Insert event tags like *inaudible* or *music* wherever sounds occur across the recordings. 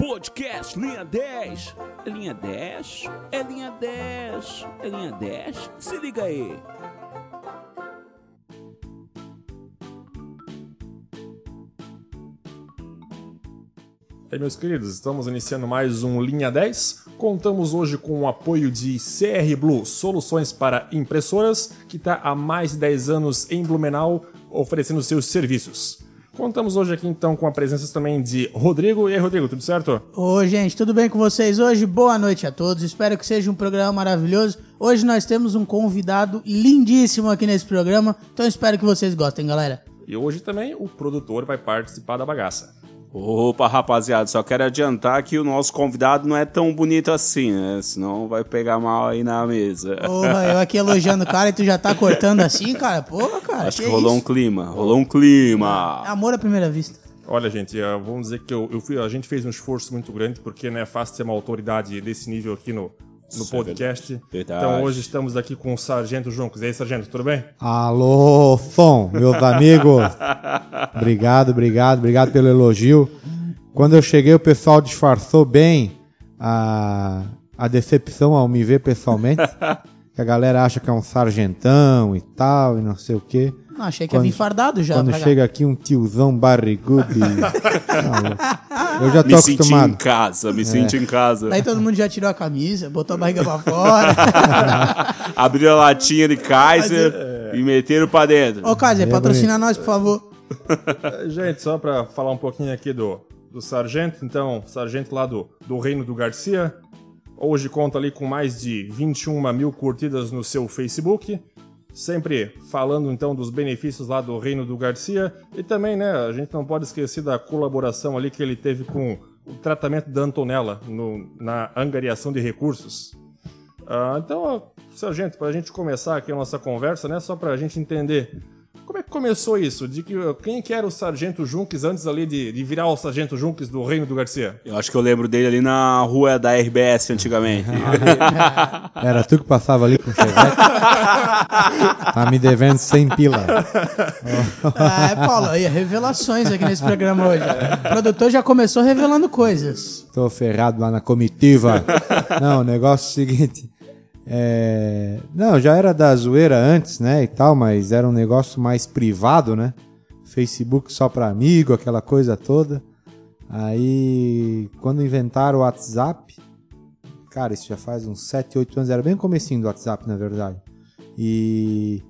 Podcast Linha 10. É linha 10? É linha 10. É linha 10? Se liga aí. E aí, meus queridos, estamos iniciando mais um Linha 10. Contamos hoje com o apoio de CR Blue, soluções para impressoras, que está há mais de 10 anos em Blumenau oferecendo seus serviços. Contamos hoje aqui então com a presença também de Rodrigo. E aí, Rodrigo, tudo certo? Oi, gente, tudo bem com vocês hoje? Boa noite a todos. Espero que seja um programa maravilhoso. Hoje nós temos um convidado lindíssimo aqui nesse programa, então espero que vocês gostem, galera. E hoje também o produtor vai participar da bagaça. Opa, rapaziada, só quero adiantar que o nosso convidado não é tão bonito assim, né? Senão vai pegar mal aí na mesa. Porra, eu aqui elogiando o cara e tu já tá cortando assim, cara? Porra, cara. Acho que, rolou um clima, rolou um clima. Amor à primeira vista. Olha, gente, eh, vamos dizer que eu, eu fui- a gente fez um esforço muito grande, porque não é fácil ser uma autoridade desse nível aqui no, no Isso é podcast. verdade. Então hoje estamos aqui com o Sargento Juncos. E aí, Sargento, tudo bem? Alô, som, meus *laughs* amigos. obrigado, obrigado, obrigado pelo elogio. Quando eu cheguei, o pessoal disfarçou bem a, a decepção ao me ver pessoalmente. *laughs* que a galera acha que é um sargentão e tal, e não sei o quê. Não, achei que ia Quando- vir fardado já. Quando pra cá. chega aqui um tiozão barrigudo e... *laughs* Eu já tô Me senti em acostumado. casa, me senti em casa. Daí todo mundo já tirou a camisa, botou a barriga pra fora. *laughs* Abriu a latinha de Kaiser e meteram pra dentro. Ô, Kaiser, patrocina nós, por favor. *laughs* Eh, Gente, só para falar um pouquinho aqui do, do Sargento, então, Sargento lá do, do Reino do Garcia. Hoje conta ali com mais de 21 mil curtidas no seu Facebook. Sempre falando então dos benefícios lá do Reino do Garcia. E também, né, a gente não pode esquecer da colaboração ali que ele teve com o tratamento da Antonella no- na angariação de recursos. Ah, então, Sargento, para a gente começar aqui a nossa conversa, né, só para a gente entender como é que começou isso? De que quem que era o Sargento Junques antes ali de, de virar o Sargento Junques do Reino do Garcia? Eu acho que eu lembro dele ali na rua da RBS antigamente. *laughs* Era tu que passava ali com o chevette? *laughs* tá me devendo 100 pila. *laughs* Ah, é, Paulo, aí, revelações aqui nesse programa hoje. O produtor já começou revelando coisas. Tô ferrado lá na comitiva. Não, o negócio é o seguinte. É, Não, já era da zoeira antes, né? E tal, mas era um negócio mais privado, né? Facebook só pra amigo, aquela coisa toda. Aí, quando inventaram o WhatsApp, cara, isso já faz uns 7, 8 anos, era bem o comecinho do WhatsApp, na verdade. E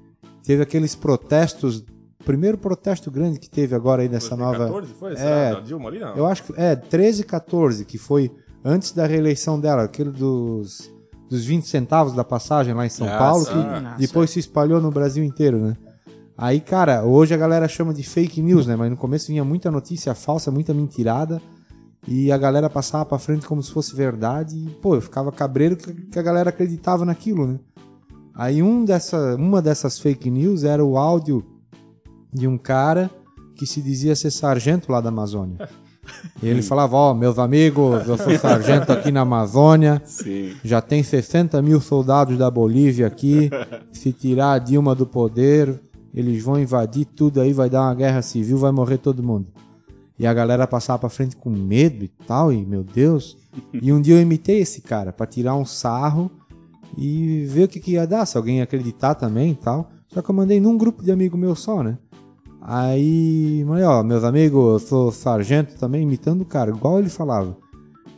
teve aqueles protestos, primeiro protesto grande que teve agora aí nessa nova 2014 foi? É. Da Dilma ali, não? eu acho que é 13 e 14, que foi antes da reeleição dela, aquele dos, dos 20 centavos da passagem lá em São Ah, Paulo, que Nossa. depois se espalhou no Brasil inteiro, né? Aí, cara, hoje a galera chama de fake news, né? Mas no começo vinha muita notícia falsa, muita mentirada, e a galera passava pra frente como se fosse verdade, e, pô, eu ficava cabreiro que, que a galera acreditava naquilo, né? Aí um dessa, uma dessas fake news era o áudio de um cara que se dizia ser sargento lá da Amazônia. *laughs* E ele falava, ó, meus amigos, eu sou sargento aqui na Amazônia, Sim. já tem 60 mil soldados da Bolívia aqui, se tirar a Dilma do poder, eles vão invadir tudo aí, vai dar uma guerra civil, vai morrer todo mundo. E a galera passava pra frente com medo e tal, e meu Deus. E um dia eu imitei esse cara pra tirar um sarro e ver o que, que ia dar, se alguém ia acreditar também e tal. Só que eu mandei num grupo de amigo meu só, né? Aí, falei, ó, meus amigos, eu sou sargento também, imitando o cara, igual ele falava.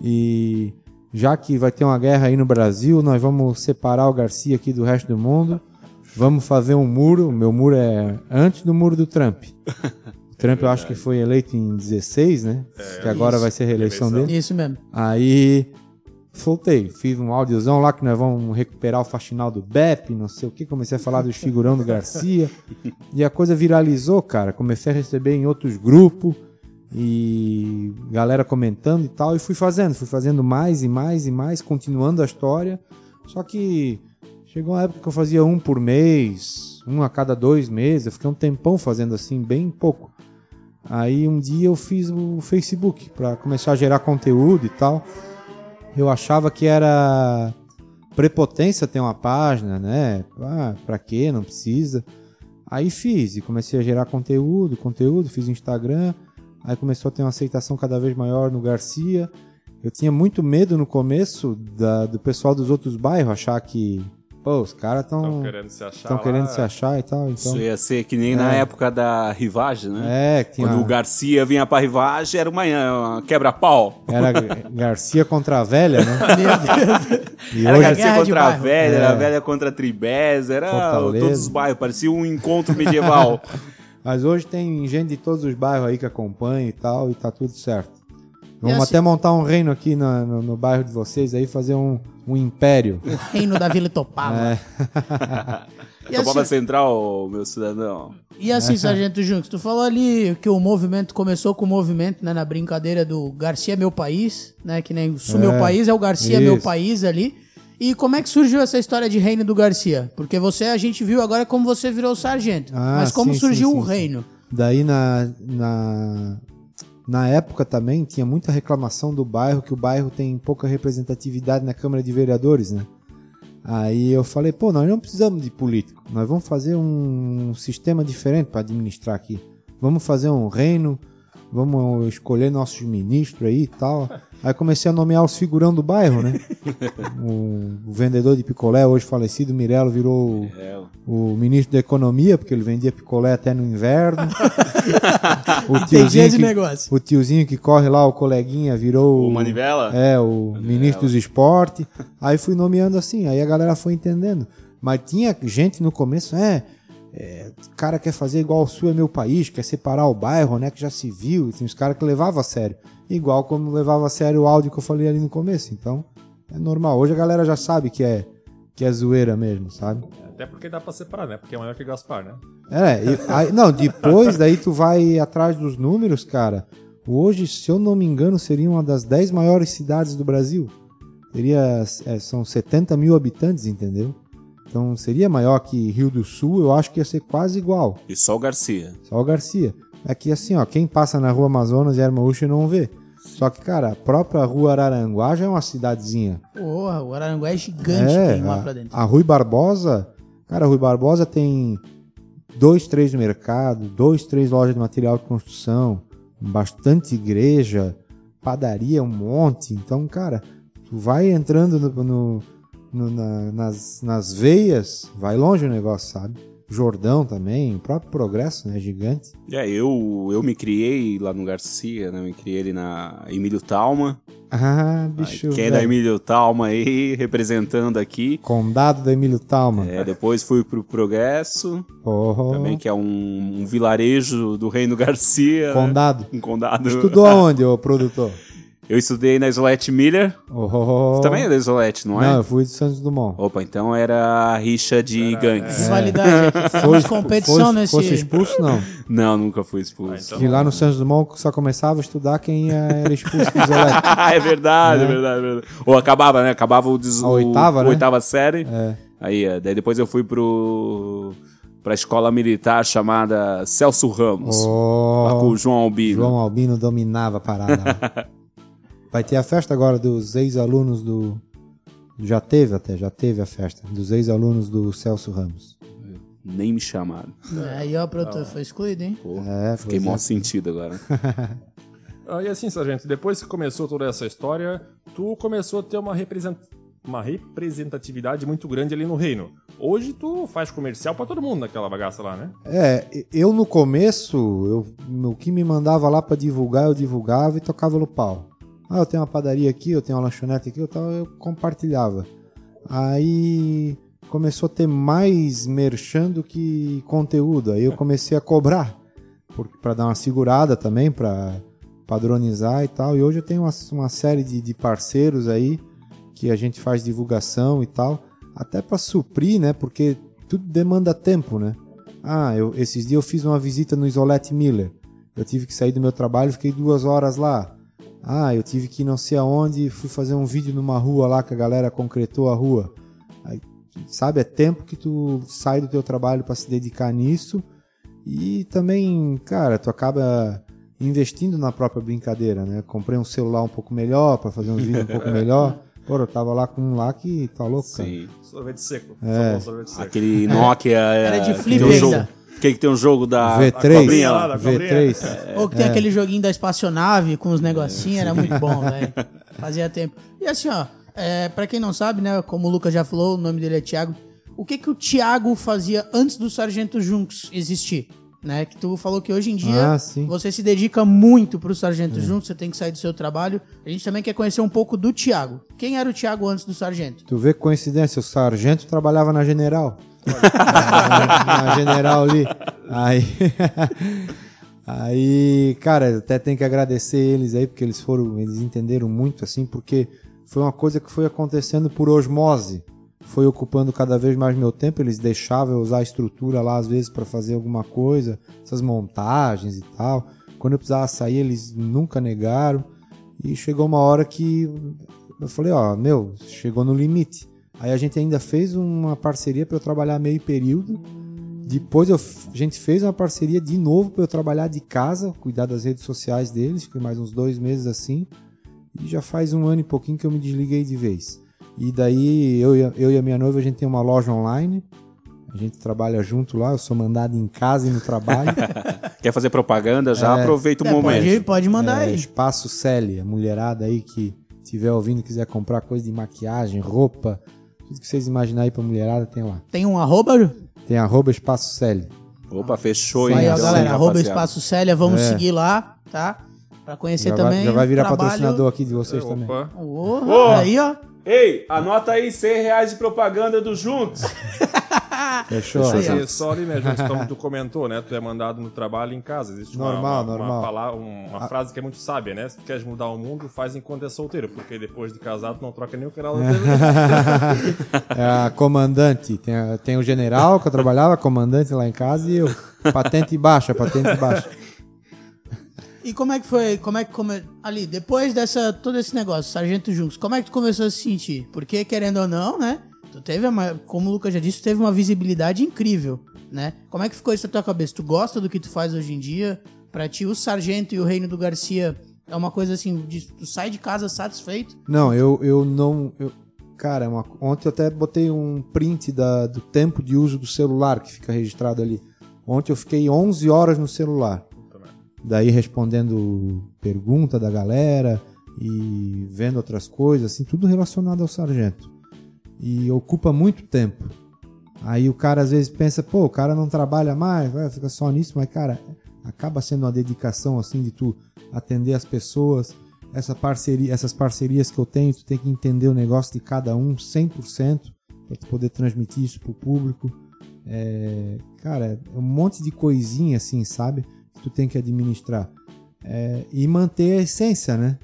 E já que vai ter uma guerra aí no Brasil, nós vamos separar o Garcia aqui do resto do mundo. Vamos fazer um muro. O meu muro é antes do muro do Trump. *laughs* O Trump eu acho que foi eleito em 16, né? que agora vai ser a reeleição Eleição. dele. Isso mesmo. Aí soltei, fiz um áudiozão lá que nós vamos recuperar o faxinal do BEP, não sei o que, comecei a falar dos figurão do Garcia. e a coisa viralizou, cara. Comecei a receber em outros grupos e galera comentando e tal, e fui fazendo, fui fazendo mais e mais e mais, continuando a história. Só que chegou uma época que eu fazia um por mês, um a cada dois meses, eu fiquei um tempão fazendo assim, bem pouco. Aí um dia eu fiz o Facebook para começar a gerar conteúdo e tal. Eu achava que era prepotência ter uma página, né? Ah, pra quê? Não precisa. Aí fiz e comecei a gerar conteúdo, conteúdo, fiz Instagram. Aí começou a ter uma aceitação cada vez maior no Garcia. eu tinha muito medo no começo da- do pessoal dos outros bairros achar que, pô, os caras Estão estão querendo se achar. estão querendo se achar e tal. Isso Então, ia ser que nem na época da rivagem, né? é, tinha, Quando o Garcia vinha pra rivagem, era uma, uma quebra-pau. era *laughs* Garcia contra a velha, né? *laughs* E Era hoje, Garcia Guerra de contra a bairro. velha, É. era a velha contra a Tribés, era Fortaleza. todos os bairros, parecia um encontro medieval. *laughs* mas hoje tem gente de todos os bairros aí que acompanha e tal, e tá tudo certo. Vamos assim- até montar um reino aqui na- no, no bairro de vocês aí, fazer um, um império. Reino da Vila Topava. É. *laughs* E Topava assim, Central, meu cidadão. e assim, Sargento Junks, tu falou ali que o movimento começou com o movimento, né, na brincadeira do Garcia Meu País, né, que nem o Sul Meu É, País é o Garcia Meu isso. País ali. E como é que surgiu essa história de reino do Garcia? Porque você, a gente viu agora como você virou sargento. Ah, mas como sim, surgiu sim, o sim. reino? Daí na, na, na época também tinha muita reclamação do bairro, que o bairro tem pouca representatividade na Câmara de Vereadores, né? Aí eu falei, pô, nós não precisamos de político, nós vamos fazer um sistema diferente para administrar aqui. Vamos fazer um reino, vamos escolher nossos ministros aí e tal. Aí comecei a nomear os figurão do bairro, né? *laughs* o, o vendedor de picolé, hoje falecido, Mirelo, virou o ministro da Economia, porque ele vendia picolé até no inverno. *laughs* o, Entendi esse que, negócio. o tiozinho que corre lá, o coleguinha, virou. O Manivela? É, o ministro dos esportes. Aí fui nomeando assim, aí a galera foi entendendo. Mas tinha gente no começo, é. É, o cara quer fazer igual o Sul é meu país, quer separar o bairro, né? Que já se viu. E tem uns caras que levavam a sério. Igual como levava a sério o áudio que eu falei ali no começo. Então, é normal. Hoje a galera já sabe que é, que é zoeira mesmo, sabe? Até porque dá pra separar, né? Porque é maior que Gaspar, né? É, e- aí- não, depois daí tu vai atrás dos números, cara. Hoje, se eu não me engano, seria uma das 10 maiores cidades do Brasil. Teria, é, são 70 mil habitantes, entendeu? Então seria maior que Rio do Sul, eu acho que ia ser quase igual. E só o Garcia. Só o Garcia. É que assim, ó, quem passa na rua Amazonas e Armaúcha não vê. Só que, cara, a própria rua Araranguá já é uma cidadezinha. Porra, o Araranguá é gigante, É, tem lá a, pra dentro. a Rui Barbosa, cara, a Rui Barbosa tem dois, três no mercado, dois, três lojas de material de construção, bastante igreja, padaria, um monte. Então, cara, tu vai entrando no, no- no- na- nas, nas veias, vai longe o negócio, sabe? Jordão também, o próprio Progresso, né? Gigante. É, eu, eu me criei lá no Garcia, né? Me criei ali na Emílio Talma. Ah, bicho. Quem é da. Emílio Talma aí, representando aqui. Condado da Emílio Talma. É, depois fui pro Progresso, Oh, também, que é um, um vilarejo do Reino Garcia. né? Condado. Um condado. Estudou *laughs* aonde, ô produtor? Eu estudei na Isolete Miller. Oh, Você também é da Isolete, não é? Não, eu fui de Santos Dumont. Opa, então era a rixa de gangues. Rivalidade aqui. *laughs* Temos competição fosse, nesse. fosse expulso, não. *laughs* Não, nunca fui expulso. Ah, então- Que lá no Santos Dumont só começava a estudar quem era expulso dos *laughs* elétricos. é verdade, é verdade, é verdade. Ou acabava, né? Acabava o, des... A oitava, o- né? oitava série. É. Aí, é, daí depois eu fui pro pra escola militar chamada Celso Ramos. Lá com Oh, o João Albino. João Albino dominava a parada. Vai ter a festa agora dos ex-alunos do. Já teve até, já teve a festa. Dos ex-alunos do Celso Ramos. Nem me chamaram. Aí, ó, produtor, foi excluído, hein? Pô, É, fiquei pois mó é. sentido agora. *laughs* Ah, e assim, sargento, depois que começou toda essa história, tu começou a ter uma, represent... uma representatividade muito grande ali no reino. Hoje tu faz comercial pra todo mundo naquela bagaça lá, né? É, eu no começo, eu, o que me mandava lá pra divulgar, eu divulgava e tocava no pau. Ah, eu tenho uma padaria aqui, eu tenho uma lanchonete aqui, eu, tal, eu compartilhava. Aí começou a ter mais merchan do que conteúdo. Aí eu comecei a cobrar para dar uma segurada também, para padronizar e tal. E hoje eu tenho uma, uma série de, de parceiros aí que a gente faz divulgação e tal, até para suprir, né? Porque tudo demanda tempo, né? Ah, eu, esses dias eu fiz uma visita no Isolete Miller. Eu tive que sair do meu trabalho, fiquei duas horas lá. Ah, eu tive que ir não sei aonde, fui fazer um vídeo numa rua lá que a galera concretou a rua. Aí, sabe, é tempo que tu sai do teu trabalho para se dedicar nisso. E também, cara, tu acaba investindo na própria brincadeira, né? Comprei um celular um pouco melhor para fazer uns vídeos um pouco *laughs* melhor. Pô, eu tava lá com um lá que tá louco, cara. Sim. Sorvete seco. É. Sorvete seco. Aquele Nokia. Era de é, flip um ainda. Quem que tem um jogo da V3, cobrinha lá, da cobrinha. V3. Ou que tem aquele joguinho da espaçonave com os negocinhos, era muito bom, *laughs* velho. Fazia tempo. E assim, ó, é, pra quem não sabe, né, como o Lucas já falou, o nome dele é Thiago. O que que o Thiago fazia antes do Sargento Junks existir? Né? Que tu falou que hoje em dia Ah, você se dedica muito pro Sargento Junks, você tem que sair do seu trabalho. A gente também quer conhecer um pouco do Thiago. Quem era o Thiago antes do Sargento? Tu vê que coincidência, o sargento trabalhava na General. Na, General ali. Aí, *laughs* aí, cara, até tem que agradecer eles aí, porque eles foram, eles entenderam muito, assim, porque foi uma coisa que foi acontecendo por osmose. Foi ocupando cada vez mais meu tempo, eles deixavam eu usar a estrutura lá, às vezes, para fazer alguma coisa, essas montagens e tal. Quando eu precisava sair, eles nunca negaram. E chegou uma hora que eu falei, ó, meu, chegou no limite. Aí a gente ainda fez uma parceria para eu trabalhar meio período. Depois eu, a gente fez uma parceria de novo para eu trabalhar de casa, cuidar das redes sociais deles. Fiquei mais uns dois meses assim. E já faz um ano e pouquinho que eu me desliguei de vez. E daí eu e a, eu e a minha noiva a gente tem uma loja online. A gente trabalha junto lá. Eu sou mandado em casa e no trabalho. *laughs* Quer fazer propaganda? Já É. aproveita o É, momento. pode, pode mandar É, aí. Espaço Celi, a mulherada aí que estiver ouvindo quiser comprar coisa de maquiagem, roupa, tudo que vocês imaginarem aí pra mulherada tem lá. Tem um arroba? Ju? Tem arroba Espaço Celi. Opa, fechou, Aí, hein? ó, Então, galera, arroba. Espaço Célia, vamos É. seguir lá, tá? Pra conhecer Já também. vai, já vai virar trabalho- patrocinador aqui de vocês também. Opa. Ô, Ô. Aí, ó. Ei, anota aí 100 reais de propaganda do Juntos. *laughs* *laughs* Fechou? Aí, ó. E só ali, né, Juntos, como tu comentou, né? Tu é mandado no trabalho em casa. Existe uma- Normal, uma, uma, normal. pala- uma frase que é muito sábia, né? Se tu queres mudar o mundo, faz enquanto é solteiro, porque depois de casado tu não troca nem o canal da *laughs* TV. É a comandante. Tem, a- tem o general que eu trabalhava, comandante lá em casa e eu. Patente baixa, patente baixa. E como é que foi? Como é que come... ali depois dessa todo esse negócio, Sargento Juntos, como é que tu começou a se sentir? Porque querendo ou não, né? Teve uma, como o Lucas já disse, teve uma visibilidade incrível, né? Como é que ficou isso na tua cabeça? Tu gosta do que tu faz hoje em dia? Pra ti o Sargento e o Reino do Garcia é uma coisa assim, de, tu sai de casa satisfeito? Não, eu, eu não. eu- cara, é uma- ontem eu até botei um print da- do tempo de uso do celular que fica registrado ali. Ontem eu fiquei 11 horas no celular. Daí respondendo pergunta da galera e vendo outras coisas, assim, tudo relacionado ao sargento. E ocupa muito tempo. Aí o cara às vezes pensa, pô, o cara não trabalha mais, vai, fica só nisso, mas cara, acaba sendo uma dedicação assim de tu atender as pessoas, essa parceria, essas parcerias que eu tenho, tu tem que entender o negócio de cada um 100% para tu poder transmitir isso pro público. É, cara, é um monte de coisinha assim, sabe? Que tu tem que administrar. É, e manter a essência, né?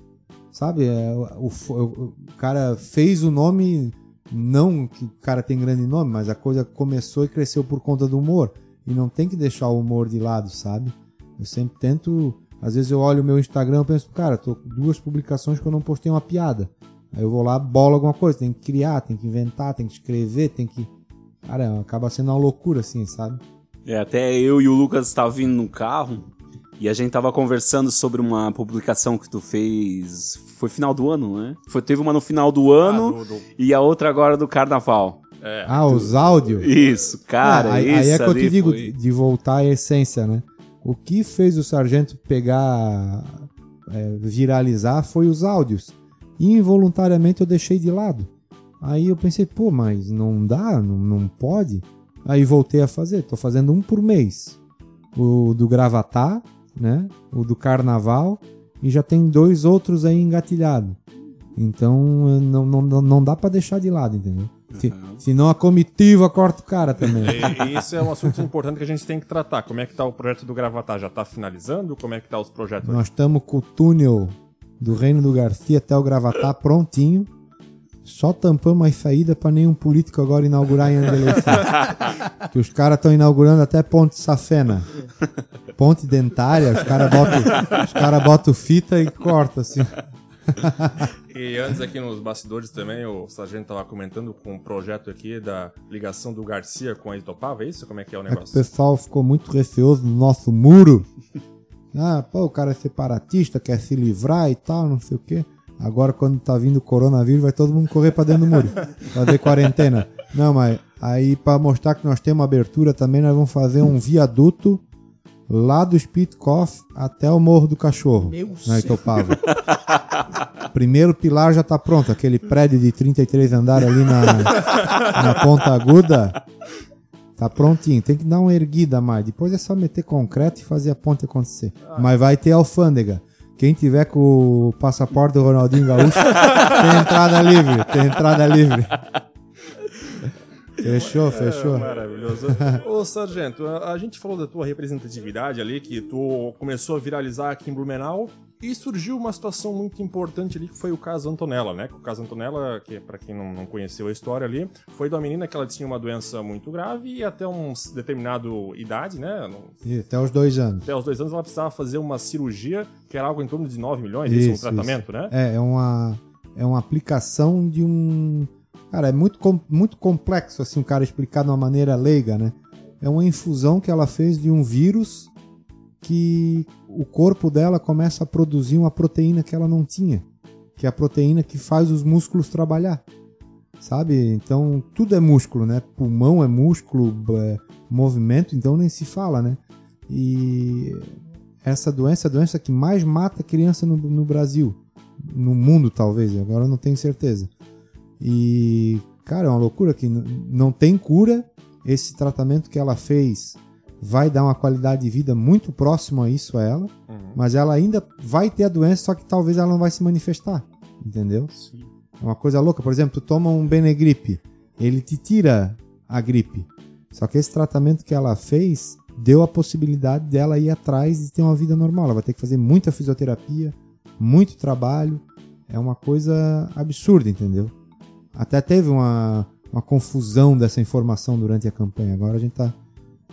Sabe? É, o, o- o cara fez o nome, não que o cara tem grande nome, mas a coisa começou e cresceu por conta do humor. E não tem que deixar o humor de lado, sabe? Eu sempre tento. Às vezes eu olho o meu Instagram e penso, cara, tô com duas publicações que eu não postei uma piada. Aí eu vou lá, bolo alguma coisa, tem que criar, tem que inventar, tem que escrever, tem que. Cara, acaba sendo uma loucura, assim, sabe? É, até eu e o Lucas estavam vindo no carro e a gente tava conversando sobre uma publicação que tu fez. Foi final do ano, né? Foi, teve uma no final do ano Ah, do- do- e a outra agora do carnaval. é, Ah, os áudios. Isso, cara. Ah, aí, isso aí é que eu te digo, foi- de voltar à essência, né? O que fez o sargento pegar, é, viralizar foi os áudios. E involuntariamente eu deixei de lado. Aí eu pensei, pô, mas não dá, não, não pode. Aí voltei a fazer, tô fazendo um por mês. O do Gravatá, né? O do Carnaval. E já tem dois outros aí engatilhados. Então não, não, não dá pra deixar de lado, entendeu? Se, senão a comitiva corta o cara também. E, *laughs* e isso é um assunto importante que a gente tem que tratar. Como é que tá o projeto do Gravatar? Já tá finalizando? Como é que tá os projetos? Nós estamos com o túnel do Reino do Garcia até o Gravatar prontinho. Só tampamos as saídas para nenhum político agora inaugurar em ano de eleição. que os caras estão inaugurando até Ponte Safena. Ponte dentária, os caras botam cara botam fita e corta assim. E antes aqui nos bastidores também, o Sargento tava comentando com um projeto aqui da ligação do Garcia com a Itopava, é isso? Como é que é o É que o negócio? pessoal ficou muito receoso do nosso muro. Ah, pô, o cara é separatista, quer se livrar e tal, não sei o quê. Agora, quando tá vindo o coronavírus, vai todo mundo correr pra dentro do muro. Fazer quarentena. Não, mas Aí, pra mostrar que nós temos abertura também, nós vamos fazer um viaduto lá do Spitkoff até o Morro do Cachorro, Meu na céu. Itopava. *laughs* Primeiro pilar já tá pronto, aquele prédio de 33 andares ali na, *laughs* na Ponta Aguda. Tá prontinho, tem que dar uma erguida mais. Depois é só meter concreto e fazer a ponte acontecer. Mas vai ter alfândega. Quem tiver com o passaporte do Ronaldinho Gaúcho, *laughs* tem entrada livre, tem entrada livre. Fechou, fechou. É, maravilhoso. *laughs* Ô, Sargento, a, a gente falou da tua representatividade ali, que tu começou a viralizar aqui em Blumenau, e surgiu uma situação muito importante ali, que foi o caso Antonella, né? O caso Antonella, que pra quem não, não conheceu a história ali, foi de uma menina que ela tinha uma doença muito grave e até um determinado idade, né? E até os dois anos. Até os dois anos ela precisava fazer uma cirurgia, que era algo em torno de 9 milhões, isso, Isso, um tratamento, né? É, é uma, é uma aplicação de um. Cara, é muito, com- muito complexo assim o cara explicar de uma maneira leiga, né? É uma infusão que ela fez de um vírus que o corpo dela começa a produzir uma proteína que ela não tinha, que é a proteína que faz os músculos trabalhar. Sabe? Então tudo é músculo, né? Pulmão é músculo, é, movimento, então nem se fala, né? E essa doença é a doença que mais mata criança no, no Brasil. No mundo, talvez, agora eu não tenho certeza. E, cara, é uma loucura que não tem cura. Esse tratamento que ela fez vai dar uma qualidade de vida muito próximo a isso a ela, mas ela ainda vai ter a doença, só que talvez ela não vai se manifestar, entendeu? É uma coisa louca. Por exemplo, tu toma um Benegripe, ele te tira a gripe. Só que esse tratamento que ela fez deu a possibilidade dela ir atrás de ter uma vida normal. Ela vai ter que fazer muita fisioterapia, muito trabalho. É uma coisa absurda, entendeu? Até teve uma, uma confusão dessa informação durante a campanha. Agora a gente tá,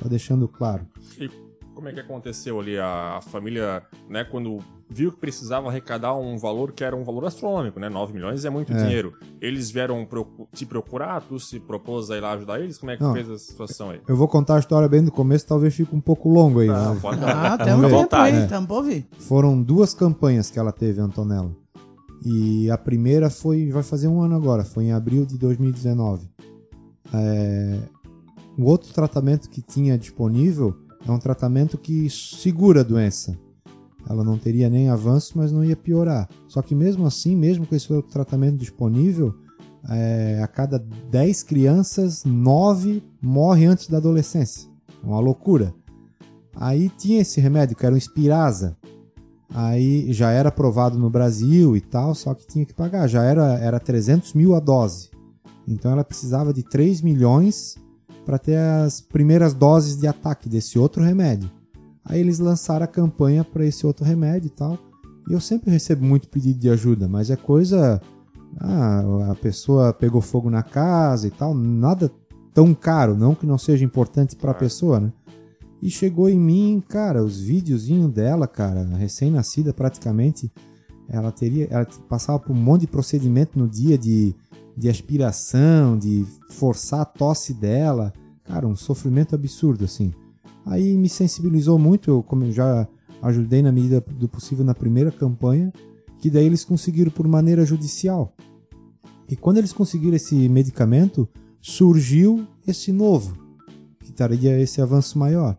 tá deixando claro. E como é que aconteceu ali? A, a família, né, quando viu que precisava arrecadar um valor que era um valor astronômico, né? 9 milhões é muito dinheiro. Eles vieram procu- te procurar, tu se propôs a ir lá ajudar eles? Como é que Não. fez a situação aí? Eu vou contar a história bem do começo, talvez fique um pouco longo aí. *laughs* Ah, mas- pode Ah, Vamos temos ver. tempo aí, ouvir. Foram duas campanhas que ela teve, Antonella. E a primeira foi, vai fazer um ano agora, foi em abril de 2019. É, o outro tratamento que tinha disponível é um tratamento que segura a doença. Ela não teria nem avanço, mas não ia piorar. Só que mesmo assim, mesmo com esse outro tratamento disponível, é, a cada 10 crianças, 9 morrem antes da adolescência. Uma loucura. Aí tinha esse remédio que era o Spirasa. Aí já era aprovado no Brasil e tal, só que tinha que pagar. Já era, era 300 mil a dose. Então ela precisava de 3 milhões para ter as primeiras doses de ataque desse outro remédio. Aí eles lançaram a campanha para esse outro remédio e tal. E eu sempre recebo muito pedido de ajuda, mas é coisa. Ah, a pessoa pegou fogo na casa e tal. Nada tão caro, não que não seja importante para a pessoa, né? E chegou em mim, cara, os videozinhos dela, cara, recém-nascida praticamente, ela teria, ela passava por um monte de procedimento no dia de, de aspiração, de forçar a tosse dela, cara, um sofrimento absurdo assim. Aí me sensibilizou muito, eu como eu já ajudei na medida do possível na primeira campanha, que daí eles conseguiram por maneira judicial. E quando eles conseguiram esse medicamento, surgiu esse novo, que traria esse avanço maior.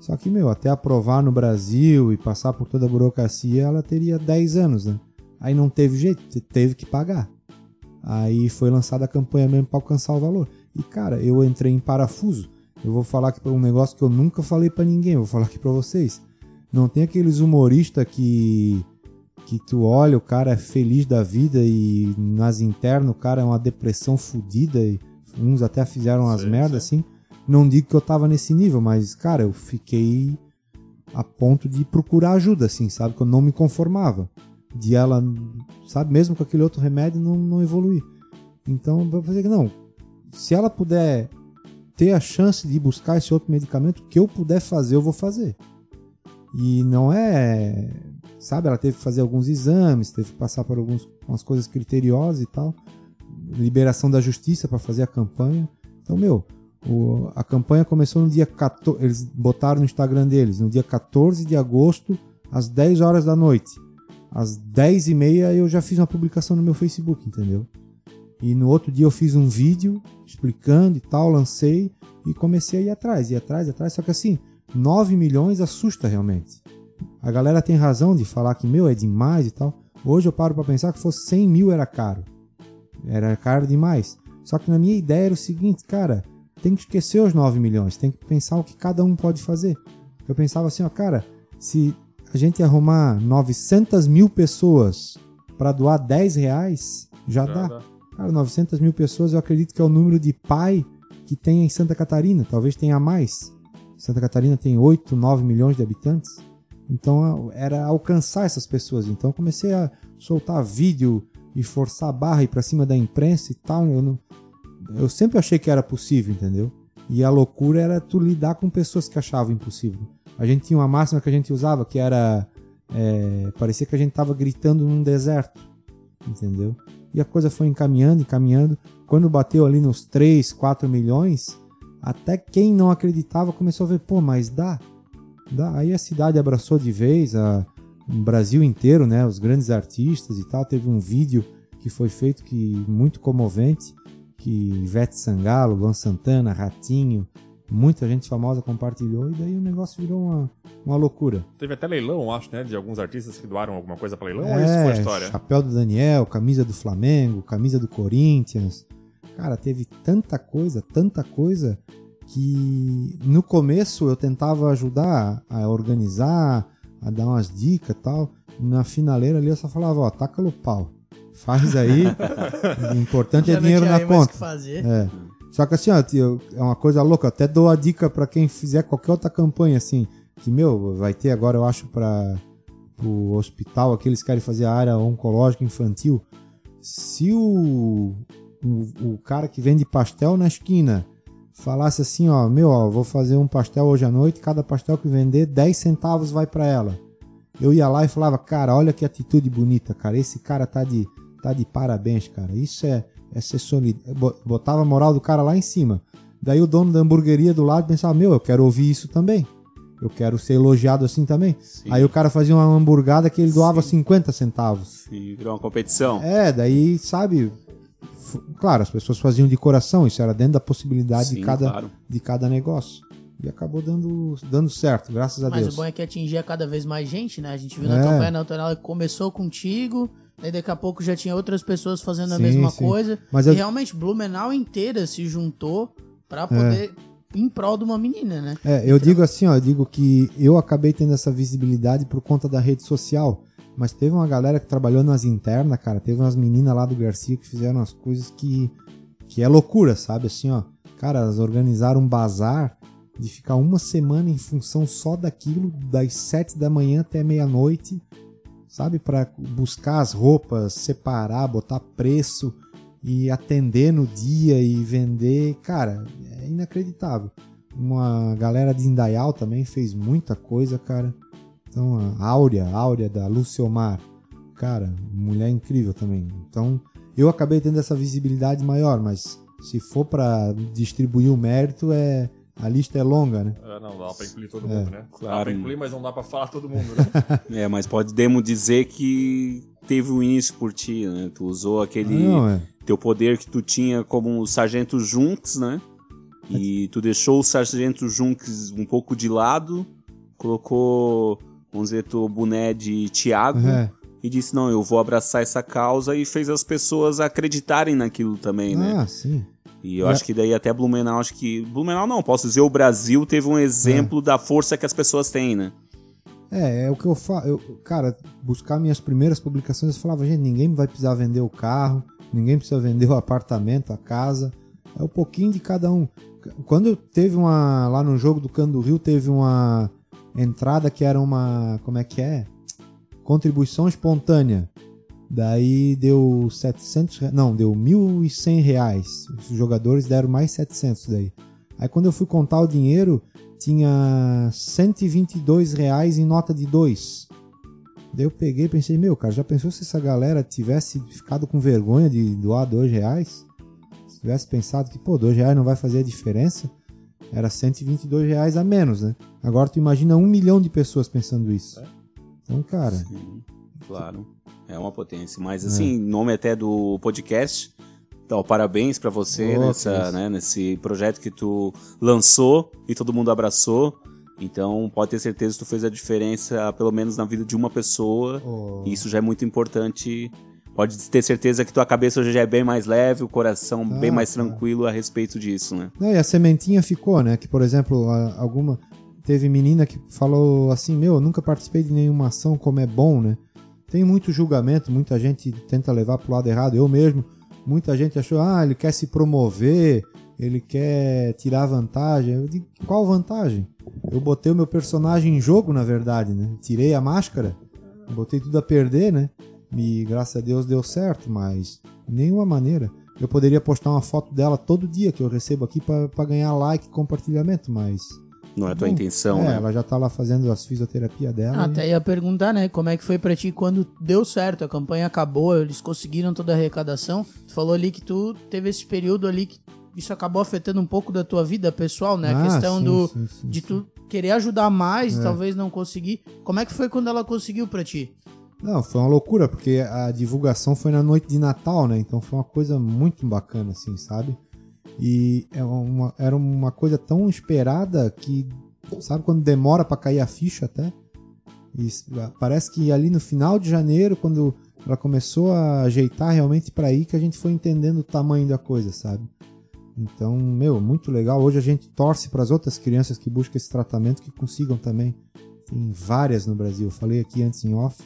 Só que, meu, até aprovar no Brasil e passar por toda a burocracia, ela teria 10 anos, né? Aí não teve jeito, te- teve que pagar. Aí foi lançada a campanha mesmo para alcançar o valor. E, cara, eu entrei em parafuso. Eu vou falar aqui pra um negócio que eu nunca falei pra ninguém, vou falar aqui pra vocês. Não tem aqueles humoristas que que tu olha, o cara é feliz da vida e nas internas o cara é uma depressão fodida e uns até fizeram as merdas assim. Não digo que eu tava nesse nível, mas cara, eu fiquei a ponto de procurar ajuda assim, sabe, que eu não me conformava. De ela, sabe, mesmo com aquele outro remédio não não evoluir. Então, eu falei que não, se ela puder ter a chance de buscar esse outro medicamento, que eu puder fazer, eu vou fazer. E não é. Sabe, ela teve que fazer alguns exames, teve que passar por algumas umas coisas criteriosas e tal. Liberação da justiça para fazer a campanha. Então, meu, o- a campanha começou no dia 14. Eles botaram no Instagram deles, no dia 14 de agosto, às 10 horas da noite. Às 10 e meia eu já fiz uma publicação no meu Facebook, entendeu? E no outro dia eu fiz um vídeo explicando e tal, lancei e comecei a ir atrás, ir atrás, atrás. Só que assim, 9 milhões assusta realmente. A galera tem razão de falar que, meu, é demais e tal. Hoje eu paro pra pensar que fosse 100 mil era caro. Era caro demais. Só que na minha ideia era o seguinte, cara, tem que esquecer os 9 milhões, tem que pensar o que cada um pode fazer. Eu pensava assim, ó, cara, se a gente arrumar 900 mil pessoas para doar 10 reais, já, Já dá. dá. Cara, 900 mil pessoas eu acredito que é o número de pai que tem em Santa Catarina, talvez tenha mais. Santa Catarina tem 8, 9 milhões de habitantes. Então era alcançar essas pessoas. Então eu comecei a soltar vídeo e forçar a barra e para cima da imprensa e tal. Eu, não- eu sempre achei que era possível, entendeu? E a loucura era tu lidar com pessoas que achavam impossível. A gente tinha uma máxima que a gente usava que era. é, parecia que a gente tava gritando num deserto, entendeu? E a coisa foi encaminhando, encaminhando. Quando bateu ali nos 3, 4 milhões, até quem não acreditava começou a ver, pô, mas dá. dá. Aí a cidade abraçou de vez, a, o Brasil inteiro, né? Os grandes artistas e tal. Teve um vídeo que foi feito que muito comovente, que Ivete Sangalo, Luan Santana, Ratinho, muita gente famosa compartilhou e daí o negócio virou uma, uma loucura. Teve até leilão, acho, né? De alguns artistas que doaram alguma coisa pra leilão, ou isso foi a história? É, chapéu do Daniel, camisa do Flamengo, camisa do Corinthians. Cara, teve tanta coisa, tanta coisa que no começo eu tentava ajudar a organizar, a dar umas dicas e tal. Na finaleira ali eu só falava, ó, taca no pau. Faz aí. o importante é dinheiro tinha na conta. É. Só que assim, ó, eu- é uma coisa louca. Eu até dou a dica pra quem fizer qualquer outra campanha, assim. Que, meu, vai ter agora, eu acho, para o hospital, aqueles que querem fazer a área oncológica infantil. Se o, o, o cara que vende pastel na esquina falasse assim, ó, meu, ó, vou fazer um pastel hoje à noite, cada pastel que vender, 10 centavos vai pra ela. Eu ia lá e falava, cara, olha que atitude bonita, cara. Esse cara tá de, tá de parabéns, cara. Isso é, é ser solidário. Botava a moral do cara lá em cima. Daí o dono da hamburgueria do lado pensava, meu, eu quero ouvir isso também. Eu quero ser elogiado assim também. Sim. Aí o cara fazia uma hamburgada que ele doava 50 centavos. E virou uma competição. É, daí, sabe. Claro, as pessoas faziam de coração, isso era dentro da possibilidade de, Sim, cada, claro. de cada negócio. E acabou dando, dando certo, graças a Mas Deus. o bom é que atingia cada vez mais gente, né? A gente viu É. na campanha nacional que começou contigo, aí daqui a pouco já tinha outras pessoas fazendo a Sim, mesma sim. coisa. Mas e eu- realmente, Blumenau inteira se juntou pra poder em prol de uma menina, né? É, eu digo assim, ó, eu digo que eu acabei tendo essa visibilidade por conta da rede social. Mas teve uma galera que trabalhou nas internas, cara. Teve umas meninas lá do Garcia que fizeram as coisas que, que é loucura, sabe? Assim, ó. Cara, elas organizaram um bazar de ficar uma semana em função só daquilo, das sete da manhã até meia-noite, sabe? Pra buscar as roupas, separar, botar preço e atender no dia e vender. Cara, é inacreditável. Uma galera de Indaial também fez muita coisa, cara. Então, a Áurea, Áurea da Luciomar, cara, mulher incrível também. Então, eu acabei tendo essa visibilidade maior, mas se for pra distribuir o mérito, é a lista é longa, né? É, não, dá pra incluir todo mundo, né? Dá claro. pra incluir, mas não dá pra falar todo mundo, né? *laughs* É, mas podemos dizer que teve um início por ti, né? Tu usou aquele Não, é. teu poder que tu tinha como o Sargento Junks, né? E tu deixou o Sargento Junks um pouco de lado, colocou, vamos dizer, teu boné de Tiago É. e disse, não, eu vou abraçar essa causa e fez as pessoas acreditarem naquilo também, né? Ah, sim. E eu É. acho que daí até Blumenau, acho que... Blumenau não, posso dizer, o Brasil teve um exemplo da força que as pessoas têm, né? É, é o que eu falo. Eu, cara, buscar minhas primeiras publicações, eu falava, gente, ninguém vai precisar vender o carro, ninguém precisa vender o apartamento, a casa. É um pouquinho de cada um. Quando teve uma. Lá no jogo do Cano do Rio, teve uma entrada que era uma. Como é que é? Contribuição espontânea. Daí deu 700. re- Não, deu 1.100 reais. Os jogadores deram mais 700 daí. Aí quando eu fui contar o dinheiro, tinha 122 reais em nota de 2. Daí eu peguei e pensei, meu, cara, já pensou se essa galera tivesse ficado com vergonha de doar 2 reais? Se tivesse pensado que, pô, 2 reais não vai fazer a diferença, era 122 reais a menos, né? Agora tu imagina um milhão de pessoas pensando isso. Então, cara, Sim, claro. É uma potência. Mas assim, em nome até do podcast, dar o parabéns pra você Oh, nessa, né, nesse projeto que tu lançou e todo mundo abraçou. Então pode ter certeza que tu fez a diferença, pelo menos na vida de uma pessoa. Oh. E isso já é muito importante. Pode ter certeza que tua cabeça hoje já é bem mais leve, o coração bem Ah, mais tá. tranquilo a respeito disso, né? Não, e a sementinha ficou, né? Que, por exemplo, alguma. Teve menina que falou assim: Meu, eu nunca participei de nenhuma ação, como é bom, né? Tem muito julgamento, muita gente tenta levar pro lado errado. Eu mesmo, muita gente achou: Ah, ele quer se promover, ele quer tirar vantagem. Eu digo: Qual vantagem? Eu botei o meu personagem em jogo, na verdade, né? Tirei a máscara, botei tudo a perder, né? E graças a Deus deu certo, mas nenhuma maneira. Eu poderia postar uma foto dela todo dia que eu recebo aqui pra ganhar like e compartilhamento, mas. Não é a tua Bom, intenção, é, né? ela já tá lá fazendo as fisioterapia dela. Ah, e- Até ia perguntar, né? Como é que foi pra ti quando deu certo, a campanha acabou, eles conseguiram toda a arrecadação. Tu falou ali que tu teve esse período ali que isso acabou afetando um pouco da tua vida pessoal, né? A Ah, questão sim, do sim, sim, de sim. tu querer ajudar mais É. e talvez não conseguir. Como é que foi quando ela conseguiu pra ti? Não, foi uma loucura, porque a divulgação foi na noite de Natal, né? Então foi uma coisa muito bacana, assim, sabe? E é uma- era uma coisa tão esperada que, sabe, quando demora pra cair a ficha até? E parece que ali no final de janeiro, quando ela começou a ajeitar realmente pra ir, que a gente foi entendendo o tamanho da coisa, sabe? Então, meu, muito legal. Hoje a gente torce para as outras crianças que buscam esse tratamento que consigam também. Tem várias no Brasil. Eu falei aqui antes em off.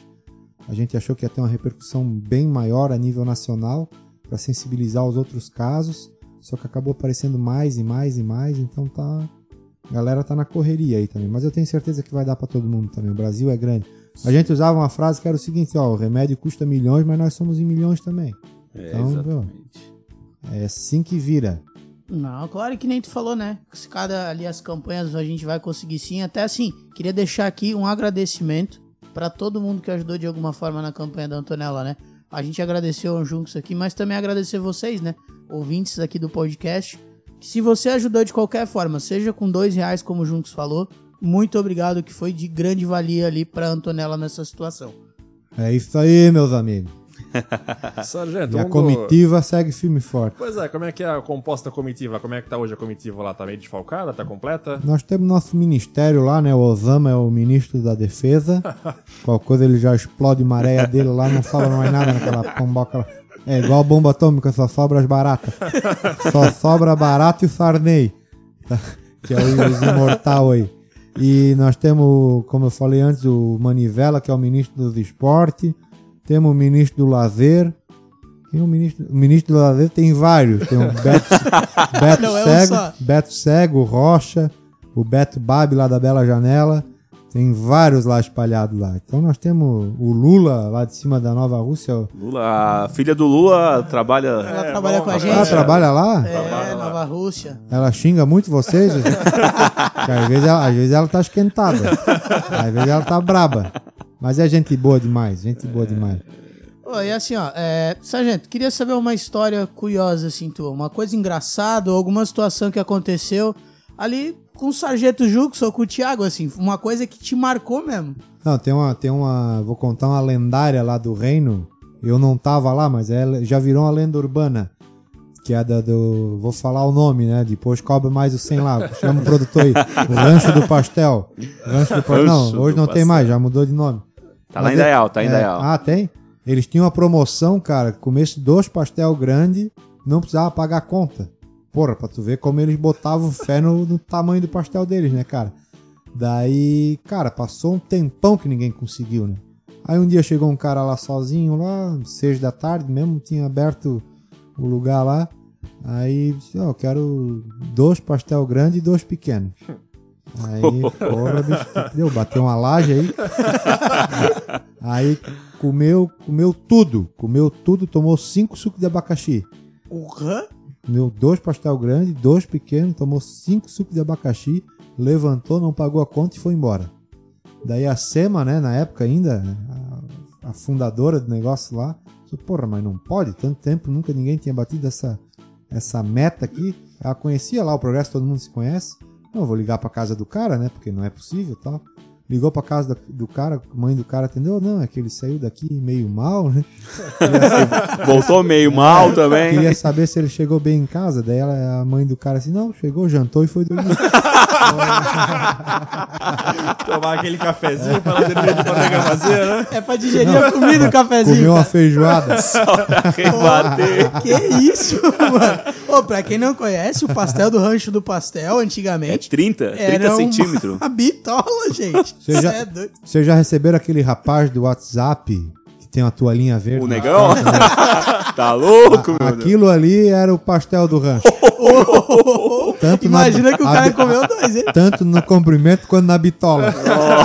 A gente achou que ia ter uma repercussão bem maior a nível nacional para sensibilizar os outros casos, só que acabou aparecendo mais e mais e mais, então tá a galera tá na correria aí também, mas eu tenho certeza que vai dar para todo mundo também. O Brasil é grande. A gente usava uma frase que era o seguinte, ó, o remédio custa milhões, mas nós somos em milhões também. É, Então, exatamente. É assim que vira. Não, claro que nem tu falou, né? Se cada ali as campanhas a gente vai conseguir sim. Até assim, queria deixar aqui um agradecimento pra todo mundo que ajudou de alguma forma na campanha da Antonella, né? A gente agradeceu o Junks aqui, mas também agradecer vocês, né? Ouvintes aqui do podcast. Que se você ajudou de qualquer forma, seja com dois reais, como o Junks falou, muito obrigado, que foi de grande valia ali pra Antonella nessa situação. É isso aí, meus amigos. *laughs* Sargento, E a comitiva segue firme e forte. Pois é, como é que é a composta comitiva? Como é que tá hoje a comitiva lá? Tá meio desfalcada? Tá completa? Nós temos nosso ministério lá, né? O Osama é o ministro da defesa. *laughs* Qualquer coisa ele já explode maréia dele lá, não sobra mais nada naquela *laughs* pomboca lá. É igual bomba atômica, só sobra as baratas. Só sobra barata e o Sarney. tá? Que é o imortal aí. E nós temos, como eu falei antes, o Manivela, que é o ministro dos esportes. Temos o ministro do lazer. Quem é o ministro? O ministro do lazer tem vários. Tem o Beto, *laughs* Beto Não é um Cego. Beto Cego, Rocha, o Beto Babi lá da Bela Janela. Tem vários lá espalhados lá. Então nós temos o Lula lá de cima da Nova Rússia. Lula, a filha do Lula trabalha. Ela trabalha bom, com a gente. Ela trabalha lá? É, Nova Rússia. Ela xinga muito vocês? *laughs* Às, vezes ela, às vezes ela tá esquentada. Às vezes ela tá braba. Mas é gente boa demais, gente boa demais. E assim, ó, é, Sargento, queria saber uma história curiosa, assim, tua. Uma coisa engraçada, ou alguma situação que aconteceu ali com o Sargento Jux ou com o Thiago, assim. Uma coisa que te marcou mesmo. Não, tem uma, tem uma. Vou contar uma lendária lá do reino. Eu não tava lá, mas ela já virou uma lenda urbana. Que é da do. Vou falar o nome, né? Depois cobra mais o 100 lá. Chama o produtor aí. O Rancho do Pastel. Rancho do Pastel. Não, hoje não tem Pastel. mais, já mudou de nome. Tá lá Mas em é- Dayal, tá em é, Dayal. Ah, tem? Eles tinham uma promoção, cara. Comesse dois pastel grande, não precisava pagar a conta. Porra, pra tu ver como eles botavam fé no, no tamanho do pastel deles, né, cara? Daí, cara, passou um tempão que ninguém conseguiu, né? Aí um dia chegou um cara lá sozinho, lá, seis da tarde mesmo, tinha aberto o lugar lá. Aí disse, ó, eu quero dois pastel grandes e dois pequenos. Aí, *laughs* porra, bicho, deu? Bateu uma laje aí. *laughs* Aí comeu, comeu tudo. Comeu tudo, tomou cinco sucos de abacaxi. Uhum. Comeu dois pastel grandes, dois pequenos, tomou cinco sucos de abacaxi, levantou, não pagou a conta e foi embora. Daí a Sema, né, na época ainda, a, a fundadora do negócio lá, disse, porra, mas não pode, tanto tempo, nunca ninguém tinha batido essa, essa meta aqui. Ela conhecia lá o progresso, todo mundo se conhece. Não, vou ligar pra casa do cara, né, porque não é possível tal. Ligou pra casa da- do cara, a mãe do cara atendeu, não, é que ele saiu daqui meio mal, né? *laughs* Voltou meio mal também. Queria saber se ele chegou bem em casa, daí ela, a mãe do cara assim, não, chegou, jantou e foi dormir. *laughs* Tomar aquele cafezinho pra lá dentro de vazia, né? É pra digerir a comida, o cafezinho. Comeu uma feijoada. *laughs* Rebater. Que isso, mano? Ô, pra quem não conhece, o pastel do rancho do pastel, É antigamente, 30, 30 era uma- centímetros. Uma bitola, gente. Você Cê já- é. Vocês já receberam aquele rapaz do WhatsApp que tem uma toalhinha verde? O negão? né? *laughs* tá louco, meu Deus. Aquilo ali era o pastel do rancho. *laughs* Tanto na- Imagina que o a- cara comeu dois, hein? Tanto no comprimento quanto na bitola.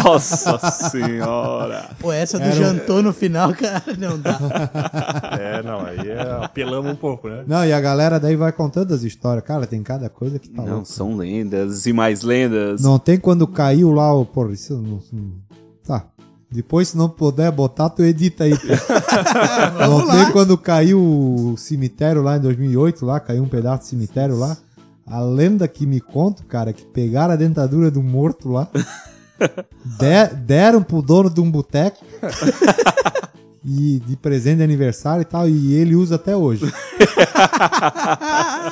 Nossa senhora. Pô, essa do Era um- jantou no final, cara, não dá. *laughs* É, não, aí é, apelamos um pouco, né? Não, e a galera daí vai contando as histórias. Cara, tem cada coisa que tá Não, louco. são lendas e mais lendas. Não tem quando caiu lá o. Porra, isso não. não- Tá. Depois, se não puder botar, tu edita aí. não *laughs* Vamos tem lá. quando caiu o cemitério lá em 2008, lá, caiu um pedaço de cemitério lá. A lenda que me conta, cara, é que pegaram a dentadura do morto lá, *laughs* de- deram pro dono de um boteco *laughs* e de presente de aniversário e tal, e ele usa até hoje. *laughs*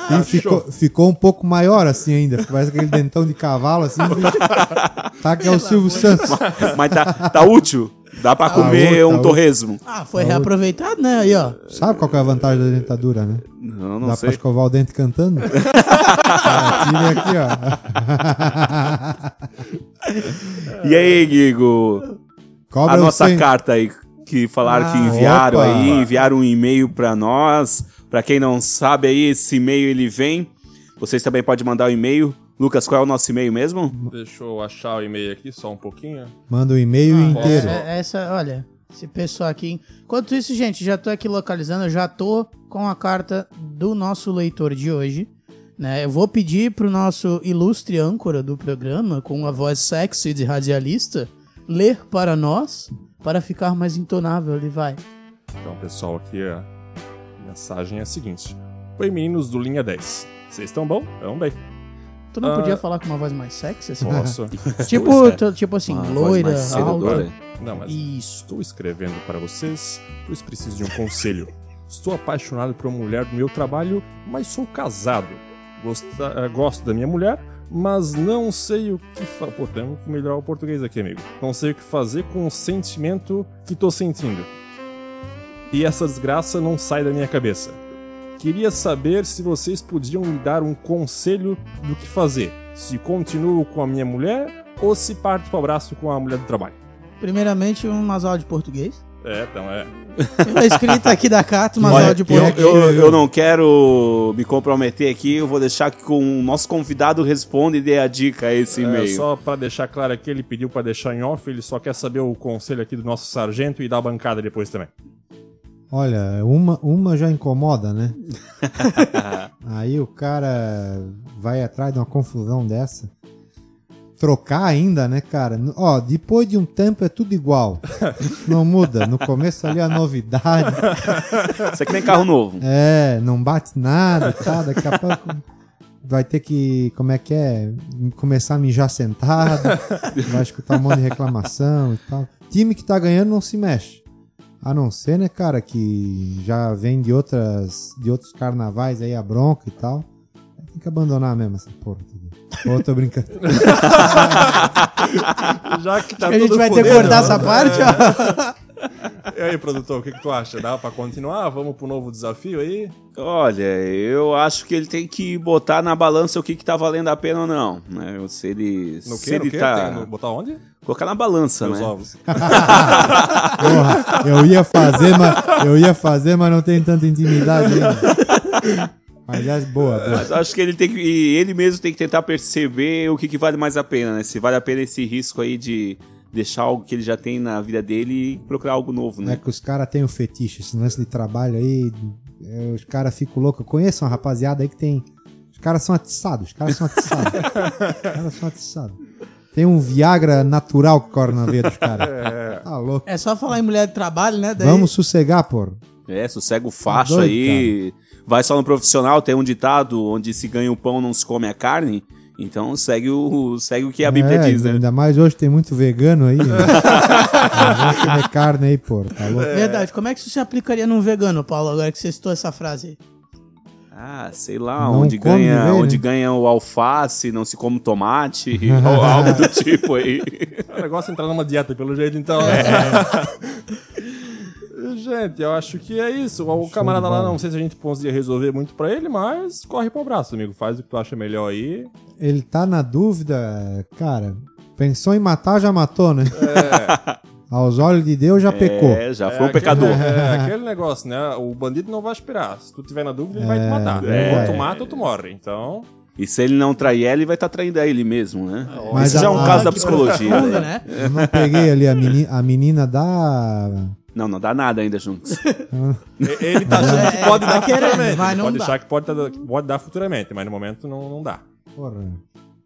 e ficou, ficou um pouco maior assim ainda, parece aquele dentão de cavalo assim. *laughs* tá que é o Silvio Santos. Mas tá, tá útil. Dá pra Tá comer útil, tá um útil. torresmo. Ah, foi reaproveitado, né? Aí, ó. Sabe qual que é a vantagem da dentadura, né? Não, não Dá sei. pra escovar o dente cantando? *laughs* Ah, aqui, ó. E aí, Guigo? Cobra a nossa cem. carta aí que falaram que Ah, enviaram opa. aí, enviaram um e-mail pra nós. Pra quem não sabe aí, esse e-mail ele vem. Vocês também podem mandar o e-mail. Lucas, qual é o nosso e-mail mesmo? Deixa eu achar o e-mail aqui só um pouquinho. Manda o e-mail inteiro. É- essa, olha, esse pessoal aqui. Enquanto isso, gente, já tô aqui localizando, já tô com a carta do nosso leitor de hoje. Né? Eu vou pedir pro nosso ilustre âncora do programa, com a voz sexy de radialista, ler para nós, para ficar mais intonável. Ele vai. Então, pessoal, aqui a mensagem é a seguinte. Oi, meninos do Linha 10. Vocês estão bom? Estão bem. Tu não Ah. podia falar com uma voz mais sexy? Assim? Posso? *laughs* tipo, Estou tu- tipo assim, Uma loira, alta. Não, mas Isso. estou escrevendo para vocês, pois preciso de um conselho. Estou apaixonado por uma mulher do meu trabalho, mas sou casado. Gosta- eh, gosto da minha mulher, mas não sei o que fazer. Pô, temos que melhorar o português aqui, amigo. Não sei o que fazer com o sentimento que tô sentindo. E essa desgraça não sai da minha cabeça. Queria saber se vocês podiam me dar um conselho do que fazer. Se continuo com a minha mulher ou se parto pro abraço com a mulher do trabalho. Primeiramente, umas aulas de português. É, então é. Pela escrita aqui da carta, umas Olha, aulas de eu, português. eu, eu não quero me comprometer aqui, eu vou deixar que com o nosso convidado responda e dê a dica a esse É, e-mail. só pra deixar claro aqui, ele pediu pra deixar em off, ele só quer saber o conselho aqui do nosso sargento e dar a bancada depois também. Olha, uma, uma já incomoda, né? *laughs* Aí o cara vai atrás de uma confusão dessa. Trocar ainda, né, cara? Ó, depois de um tempo é tudo igual. *laughs* Não muda. No começo ali a novidade. Isso aqui nem carro novo. É, não bate nada, tá? Daqui a pouco vai ter que, como é que é? Começar a mijar sentado. Vai escutar um monte de reclamação e tal. Time que tá ganhando não se mexe. A não ser, né, cara, que já vem de outras de outros carnavais aí a bronca e tal. Tem que abandonar mesmo essa porra. Tudo. Ô, tô brincando. *laughs* Já que tá a gente vai ter que cortar né? essa parte, ó. E aí, produtor, o que, que tu acha? Dá pra continuar? Vamos pro novo desafio aí? Olha, eu acho que ele tem que botar na balança o que, que tá valendo a pena ou não. Né? Se ele, No se que? No ele que? tá. Tem no- botar onde? Colocar na balança, Meus né? ovos. *laughs* *laughs* Porra, eu ia fazer, mas eu ia fazer, mas não tem tanta intimidade ainda. Mas é boa, boa. Mas acho que ele tem que. Ele mesmo tem que tentar perceber o que, que vale mais a pena, né? Se vale a pena esse risco aí de deixar algo que ele já tem na vida dele e procurar algo novo, Não é né? que os caras têm o fetiche, esse lance de trabalho aí, é, os caras ficam loucos. Eu conheço uma rapaziada aí que tem. Os caras são atiçados, os caras são atiçados. *laughs* os caras são atiçados. Tem um Viagra natural que corre na veia dos caras. Tá louco. É só falar em mulher de trabalho, né? Daí... Vamos sossegar, pô. É, sossega o facho Doido, aí. Vai só no profissional, tem um ditado onde se ganha o pão, não se come a carne. Então segue o, segue o que a Bíblia É, diz, né? Ainda mais hoje tem muito vegano aí. né? *laughs* Comer carne aí, pô. Tá louco? Verdade. Como é que isso se aplicaria num vegano, Paulo, agora que você citou essa frase aí? Ah, sei lá, Não onde ganha, ver, onde né? ganha o alface, não se come tomate, *laughs* ou algo do tipo aí. O negócio é entrar numa dieta, pelo jeito, então. *laughs* gente, eu acho que é isso. O camarada lá, não sei se a gente conseguia resolver muito pra ele, mas corre pro abraço, amigo. Faz o que tu acha melhor aí. Ele tá na dúvida, cara. Pensou em matar, já matou, né? *laughs* Aos olhos de Deus já pecou. É, já foi É um pecador. Aquele, é aquele negócio, né? O bandido não vai esperar. Se tu tiver na dúvida, ele vai te matar. é. Ou tu mata ou tu morre. Então. E se ele não trair ela, ele vai estar traindo a ele mesmo, né? Mas Isso já é um a- caso da psicologia. profunda, né? né? Eu não peguei ali a, meni- a menina da. Não, não dá nada ainda juntos. *laughs* Ele tá achando que É, pode tá dar futuramente. mas não pode dá. achar que pode, dar- pode dar futuramente, mas no momento não, não dá. Porra.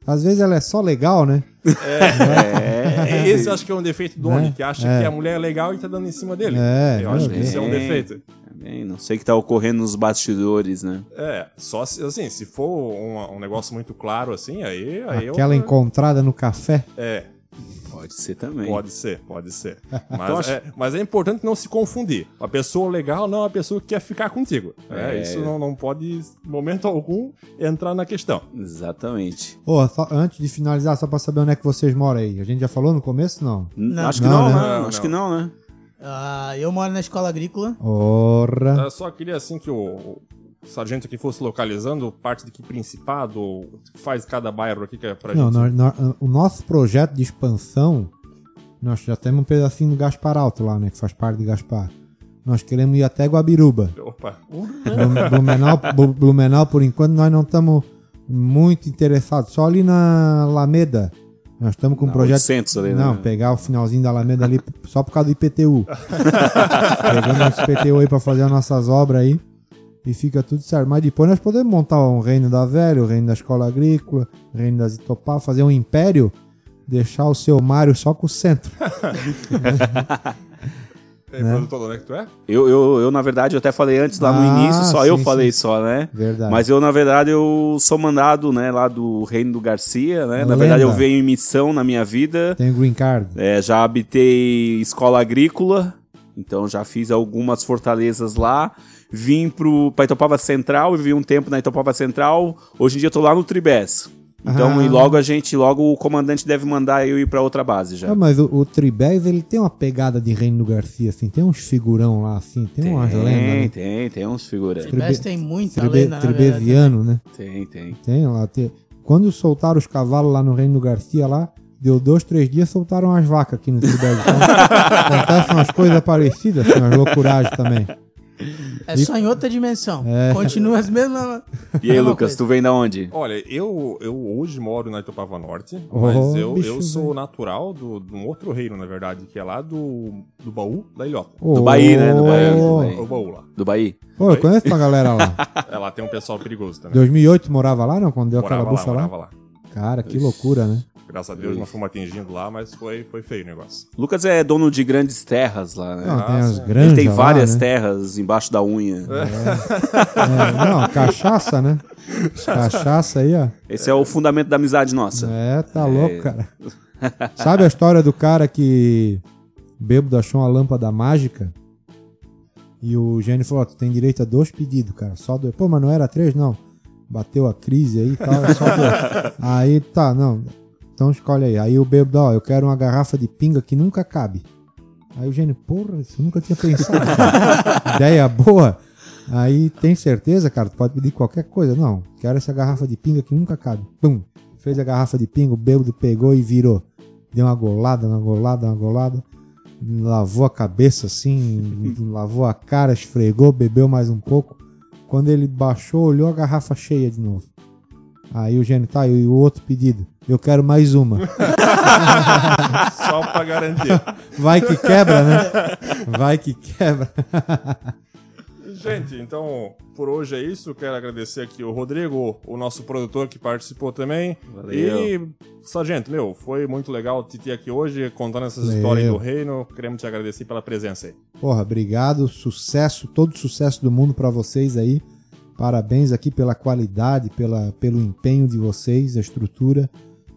Às vezes ela é só legal, né? É. *laughs* Esse eu acho que é um defeito do homem, Né? que acha É. que a mulher é legal e tá dando em cima dele. É, eu acho meu que isso é um Deus. defeito. Também, não sei o que tá ocorrendo nos bastidores, né? É, só se, assim, se for um, um negócio muito claro assim, aí, aí Aquela eu, encontrada no café. É, Pode ser também. pode ser, pode ser. *laughs* Mas, é, mas é importante não se confundir. A pessoa legal não é a pessoa que quer ficar contigo. É, É. Isso não, não pode, em momento algum, entrar na questão. Exatamente. Ô, só- antes de finalizar, só pra saber onde é que vocês moram aí. A gente já falou no começo? Não. Não. Acho que Não, não, né? né? Não, Acho não. que não, né? Ah, eu moro na escola agrícola. Ora. Eu só queria assim que o, o sargento aqui fosse localizando parte de que principado ou faz cada bairro aqui que é pra Não, gente. o nosso projeto de expansão, nós já temos um pedacinho do Gaspar Alto lá, né? Que faz parte de Gaspar. Nós queremos ir até Guabiruba. Opa. Blum- Blumenau, Blumenau, por enquanto, nós não estamos muito interessados. Só ali na Alameda. Nós estamos com um projeto. 800 ali, né? Não, pegar o finalzinho da Alameda ali só por causa do IPTU. *laughs* Pegando esse IPTU aí pra fazer as nossas obras aí. E fica tudo certo. Mas depois nós podemos montar um reino da velha, o reino da escola agrícola, o reino das Itopá, fazer um império, deixar o seu Mário só com o centro. *laughs* *laughs* É, produtor, onde é que tu é? Eu, eu, eu, na verdade, eu até falei antes lá no Ah, início, só eu sim, falei sim. só, né? Verdade. Mas eu, na verdade, eu sou mandado, né, lá do Reino do Garcia, né? Na Lenda. verdade, eu venho em missão na minha vida. Tem o green card. É, já habitei escola agrícola, então já fiz algumas fortalezas lá. Vim pro, pra Itopava Central, vivi um tempo na Itopava Central. Hoje em dia eu tô lá no Tribés. Então, Ah. e logo a gente, logo o comandante deve mandar eu ir pra outra base já. Ah, mas o, o Tribés, ele tem uma pegada de Reino do Garcia, assim. Tem uns figurão lá, assim. Tem, umas lendas. Tem, Né? tem, tem uns figuras. Tribe- Tribes tem muita Tribe, lenda, tribesiano, né? Tem, tem. Tem lá. Tem... Quando soltaram os cavalos lá no Reino do Garcia, lá, deu dois, três dias, soltaram as vacas aqui no Tribés. *laughs* Então, acontecem umas coisas parecidas, assim, umas loucuragens também. É só em outra dimensão. Continua as mesmas... E aí, Lucas, coisa. tu vem da onde? Olha, eu, eu hoje moro na Itopava Norte, Oh, mas eu, bicho, eu sou natural do, de um outro reino, na verdade, que é lá do, do baú da Ilhota. Do Bahia, né? Do Bahia, do Bahia. É o baú lá. Do Bahia? Pô, eu conheço uma galera lá. *laughs* É, lá tem um pessoal perigoso também. 2008 morava lá, não? Quando deu morava aquela bucha lá? morava lá. Cara, que loucura, né? Graças a Deus não fomos atingindo lá, mas foi, foi feio o negócio. Lucas é dono de grandes terras lá, né? Não, tem as sim. granjas Ele tem várias lá, né? terras embaixo da unha. É, não, cachaça, né? Cachaça aí, ó. Esse é o fundamento da amizade nossa. É, tá louco, cara. Sabe a história do cara que bêbado achou uma lâmpada mágica? E o gênio falou: ó, tu tem direito a dois pedidos, cara. Só dois. Pô, mas não era três, não. Bateu a crise aí e tal, é só dois. *laughs* Aí tá, não. Então escolhe aí. Aí o bêbado, ó, eu quero uma garrafa de pinga que nunca cabe. Aí o gênio, porra, isso eu nunca tinha pensado. *laughs* Ideia boa. Aí tem certeza, cara, tu pode pedir qualquer coisa. Não, quero essa garrafa de pinga que nunca cabe. Pum! Fez a garrafa de pinga, o bêbado pegou e virou. Deu uma golada, uma golada, uma golada. Lavou a cabeça assim, *laughs* lavou a cara, esfregou, bebeu mais um pouco. Quando ele baixou, olhou a garrafa cheia de novo. Aí o gênio, tá, e o outro pedido? Eu quero mais uma. *laughs* Só pra garantir. Vai que quebra, né? Vai que quebra. Gente, então por hoje é isso. Quero agradecer aqui o Rodrigo, o nosso produtor que participou também. Valeu. E, Sargento, meu, foi muito legal te ter aqui hoje contando essas Valeu. histórias do reino. Queremos te agradecer pela presença aí. Porra, obrigado. Sucesso, todo sucesso do mundo pra vocês aí. Parabéns aqui pela qualidade, pela, pelo empenho de vocês, a estrutura.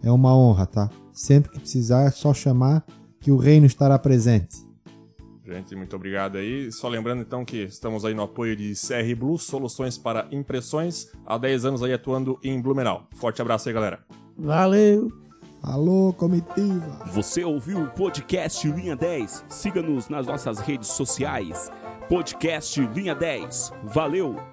É uma honra, tá? Sempre que precisar é só chamar que o reino estará presente. Gente, muito obrigado aí. Só lembrando então que estamos aí no apoio de CR Blue, soluções para impressões, há 10 anos aí atuando em Blumenau. Forte abraço aí, galera. Valeu! Alô, comitiva! Você ouviu o podcast Linha 10? Siga-nos nas nossas redes sociais. Podcast Linha 10. Valeu!